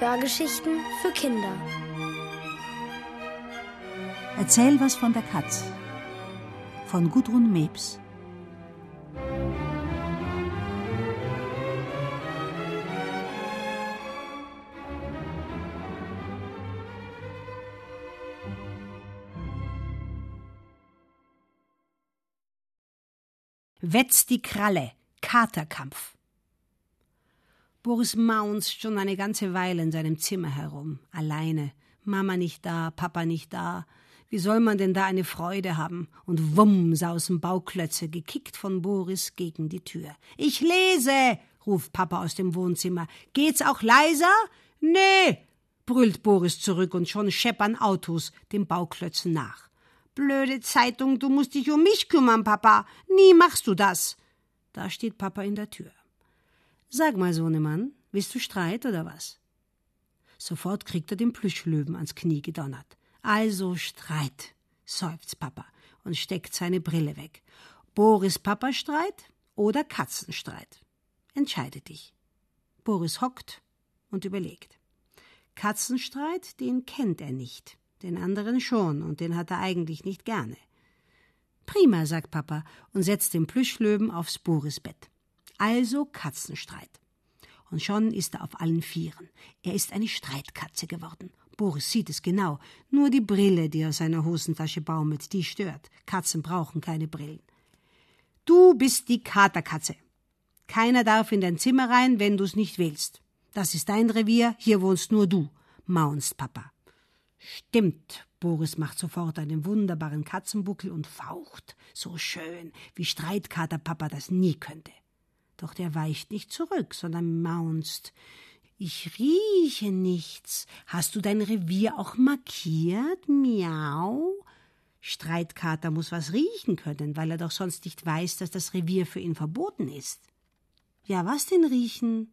Hörgeschichten für Kinder. Erzähl was von der Katz. Von Gudrun Mebs. Wetz die Kralle, Katerkampf. Boris maunzt schon eine ganze Weile in seinem Zimmer herum, alleine. Mama nicht da, Papa nicht da. Wie soll man denn da eine Freude haben? Und wumm sausen Bauklötze, gekickt von Boris gegen die Tür. Ich lese, ruft Papa aus dem Wohnzimmer. Geht's auch leiser? Nee, brüllt Boris zurück und schon scheppern Autos den Bauklötzen nach. Blöde Zeitung, du musst dich um mich kümmern, Papa. Nie machst du das. Da steht Papa in der Tür. Sag mal, Sohnemann, willst du Streit oder was? Sofort kriegt er den Plüschlöwen ans Knie gedonnert. Also Streit, seufzt Papa und steckt seine Brille weg. Boris Papa Streit oder Katzenstreit? Entscheide dich. Boris hockt und überlegt. Katzenstreit, den kennt er nicht, den anderen schon, und den hat er eigentlich nicht gerne. Prima, sagt Papa und setzt den Plüschlöwen aufs Borisbett. Also Katzenstreit. Und schon ist er auf allen Vieren. Er ist eine Streitkatze geworden. Boris sieht es genau. Nur die Brille, die aus seiner Hosentasche baumelt, die stört. Katzen brauchen keine Brillen. Du bist die Katerkatze. Keiner darf in dein Zimmer rein, wenn du's nicht willst. Das ist dein Revier, hier wohnst nur du, maunst Papa. Stimmt, Boris macht sofort einen wunderbaren Katzenbuckel und faucht, so schön, wie Streitkaterpapa das nie könnte. Doch der weicht nicht zurück, sondern maunzt. Ich rieche nichts. Hast du dein Revier auch markiert? Miau. Streitkater muss was riechen können, weil er doch sonst nicht weiß, dass das Revier für ihn verboten ist. Ja, was denn riechen?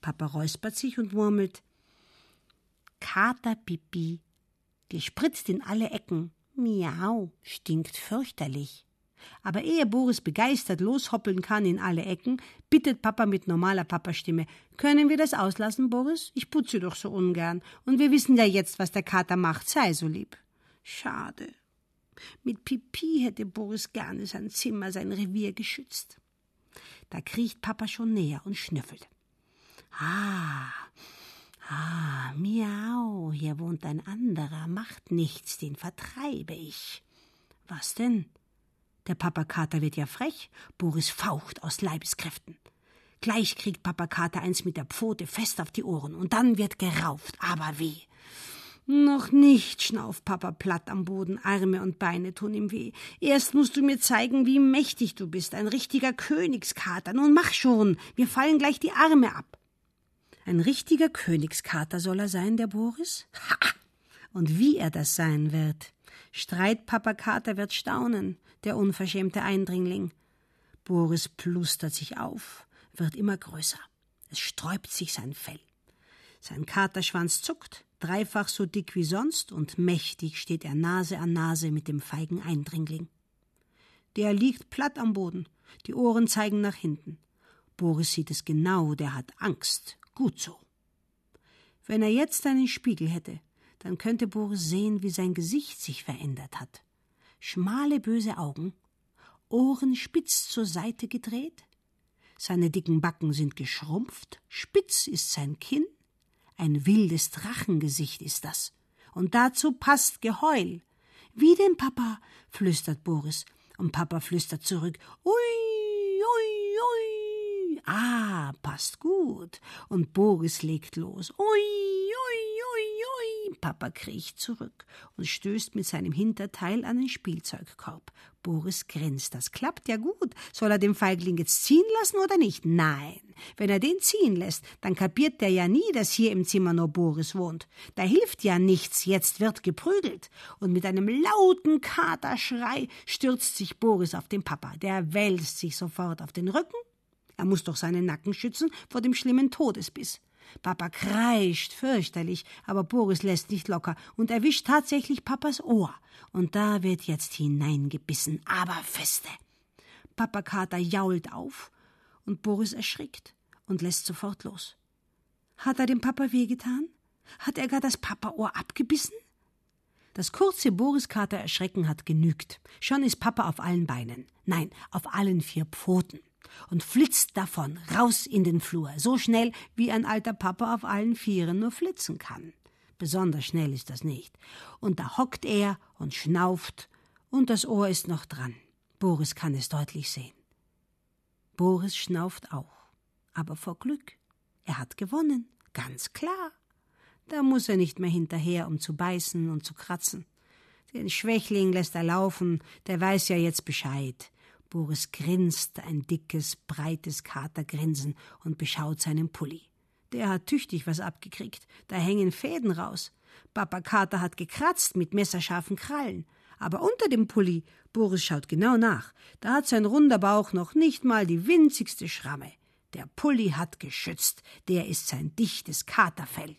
Papa räuspert sich und murmelt. Katerpipi. Die spritzt in alle Ecken. Miau, stinkt fürchterlich. Aber ehe Boris begeistert loshoppeln kann in alle Ecken, bittet Papa mit normaler Papastimme: Können wir das auslassen, Boris? Ich putze doch so ungern. Und wir wissen ja jetzt, was der Kater macht. Sei so lieb. Schade. Mit Pipi hätte Boris gerne sein Zimmer, sein Revier geschützt. Da kriecht Papa schon näher und schnüffelt. Ah, ah, miau, hier wohnt ein anderer, macht nichts, den vertreibe ich. Was denn? Der Papakater wird ja frech. Boris faucht aus Leibeskräften. Gleich kriegt Papakater eins mit der Pfote fest auf die Ohren und dann wird gerauft. Aber wie? Noch nicht, schnauft Papa platt am Boden, Arme und Beine tun ihm weh. Erst musst du mir zeigen, wie mächtig du bist, ein richtiger Königskater. Nun mach schon, mir fallen gleich die Arme ab. Ein richtiger Königskater soll er sein, der Boris? Ha! Und wie er das sein wird. Streitpapa Kater wird staunen der unverschämte Eindringling. Boris plustert sich auf, wird immer größer. Es sträubt sich sein Fell. Sein Katerschwanz zuckt, dreifach so dick wie sonst, und mächtig steht er Nase an Nase mit dem feigen Eindringling. Der liegt platt am Boden, die Ohren zeigen nach hinten. Boris sieht es genau, der hat Angst. Gut so. Wenn er jetzt einen Spiegel hätte, dann könnte Boris sehen, wie sein Gesicht sich verändert hat schmale böse Augen, Ohren spitz zur Seite gedreht, seine dicken Backen sind geschrumpft, spitz ist sein Kinn, ein wildes Drachengesicht ist das, und dazu passt Geheul. Wie denn, Papa? flüstert Boris, und Papa flüstert zurück, ui, ui, ui. Ah, passt gut. Und Boris legt los. Ui, Papa kriecht zurück und stößt mit seinem Hinterteil an den Spielzeugkorb. Boris grinst. Das klappt ja gut. Soll er den Feigling jetzt ziehen lassen oder nicht? Nein. Wenn er den ziehen lässt, dann kapiert der ja nie, dass hier im Zimmer nur Boris wohnt. Da hilft ja nichts. Jetzt wird geprügelt. Und mit einem lauten Katerschrei stürzt sich Boris auf den Papa. Der wälzt sich sofort auf den Rücken. Er muss doch seinen Nacken schützen vor dem schlimmen Todesbiss. Papa kreischt fürchterlich, aber Boris lässt nicht locker und erwischt tatsächlich Papas Ohr. Und da wird jetzt hineingebissen, aber feste. Papa Kater jault auf und Boris erschrickt und lässt sofort los. Hat er dem Papa wehgetan? Hat er gar das Papaohr abgebissen? Das kurze Boriskater Erschrecken hat genügt. Schon ist Papa auf allen Beinen. Nein, auf allen vier Pfoten. Und flitzt davon, raus in den Flur, so schnell, wie ein alter Papa auf allen Vieren nur flitzen kann. Besonders schnell ist das nicht. Und da hockt er und schnauft, und das Ohr ist noch dran. Boris kann es deutlich sehen. Boris schnauft auch, aber vor Glück. Er hat gewonnen, ganz klar. Da muss er nicht mehr hinterher, um zu beißen und zu kratzen. Den Schwächling lässt er laufen, der weiß ja jetzt Bescheid. Boris grinst ein dickes, breites Katergrinsen und beschaut seinen Pulli. Der hat tüchtig was abgekriegt, da hängen Fäden raus. Papa Kater hat gekratzt mit messerscharfen Krallen. Aber unter dem Pulli, Boris schaut genau nach, da hat sein runder Bauch noch nicht mal die winzigste Schramme. Der Pulli hat geschützt, der ist sein dichtes Katerfell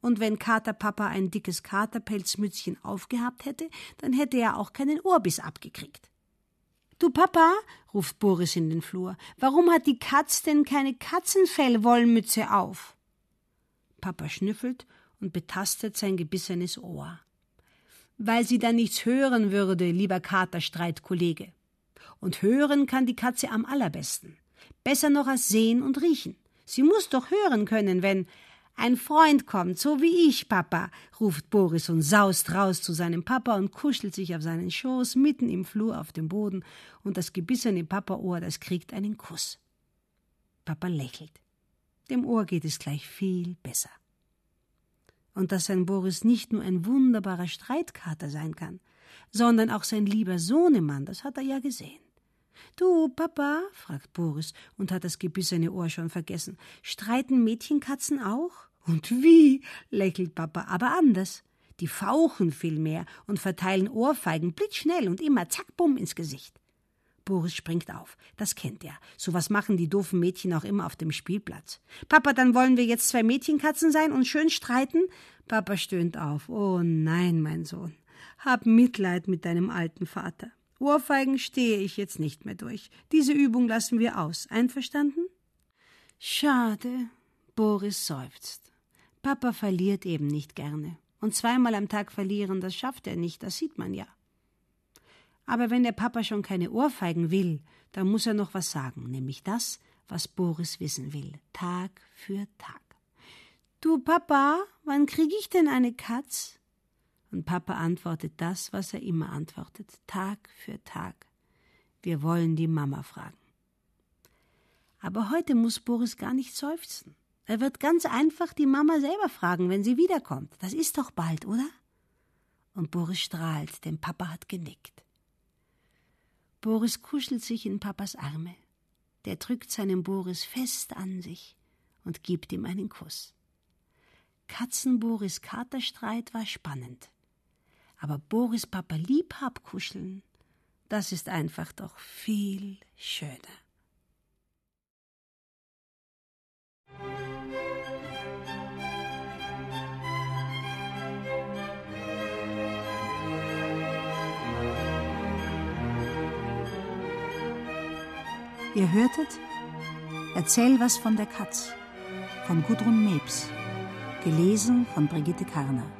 und wenn Katerpapa ein dickes Katerpelzmützchen aufgehabt hätte, dann hätte er auch keinen Ohrbiss abgekriegt. Du Papa, ruft Boris in den Flur, warum hat die Katz denn keine Katzenfellwollmütze auf? Papa schnüffelt und betastet sein gebissenes Ohr. Weil sie dann nichts hören würde, lieber Katerstreitkollege. Und hören kann die Katze am allerbesten. Besser noch als sehen und riechen. Sie muss doch hören können, wenn ein Freund kommt, so wie ich, Papa, ruft Boris und saust raus zu seinem Papa und kuschelt sich auf seinen Schoß mitten im Flur auf dem Boden, und das gebissene Papaohr, das kriegt einen Kuss. Papa lächelt. Dem Ohr geht es gleich viel besser. Und dass sein Boris nicht nur ein wunderbarer Streitkater sein kann, sondern auch sein lieber Sohnemann, das hat er ja gesehen. Du, Papa, fragt Boris und hat das gebissene Ohr schon vergessen, streiten Mädchenkatzen auch? Und wie? lächelt Papa, aber anders. Die fauchen vielmehr und verteilen Ohrfeigen blitzschnell und immer zack, bumm ins Gesicht. Boris springt auf. Das kennt er. So was machen die doofen Mädchen auch immer auf dem Spielplatz. Papa, dann wollen wir jetzt zwei Mädchenkatzen sein und schön streiten? Papa stöhnt auf. Oh nein, mein Sohn. Hab Mitleid mit deinem alten Vater. Ohrfeigen stehe ich jetzt nicht mehr durch. Diese Übung lassen wir aus. Einverstanden? Schade. Boris seufzt. Papa verliert eben nicht gerne. Und zweimal am Tag verlieren, das schafft er nicht, das sieht man ja. Aber wenn der Papa schon keine Ohrfeigen will, dann muss er noch was sagen, nämlich das, was Boris wissen will, Tag für Tag. Du Papa, wann krieg ich denn eine Katz? Und Papa antwortet das, was er immer antwortet, Tag für Tag. Wir wollen die Mama fragen. Aber heute muss Boris gar nicht seufzen. Er wird ganz einfach die Mama selber fragen, wenn sie wiederkommt. Das ist doch bald, oder? Und Boris strahlt, denn Papa hat genickt. Boris kuschelt sich in Papas Arme. Der drückt seinen Boris fest an sich und gibt ihm einen Kuss. Katzen-Boris Katerstreit war spannend. Aber Boris Papa Liebhab kuscheln, das ist einfach doch viel schöner. Ihr hörtet Erzähl was von der Katz von Gudrun Mebs, gelesen von Brigitte Karner.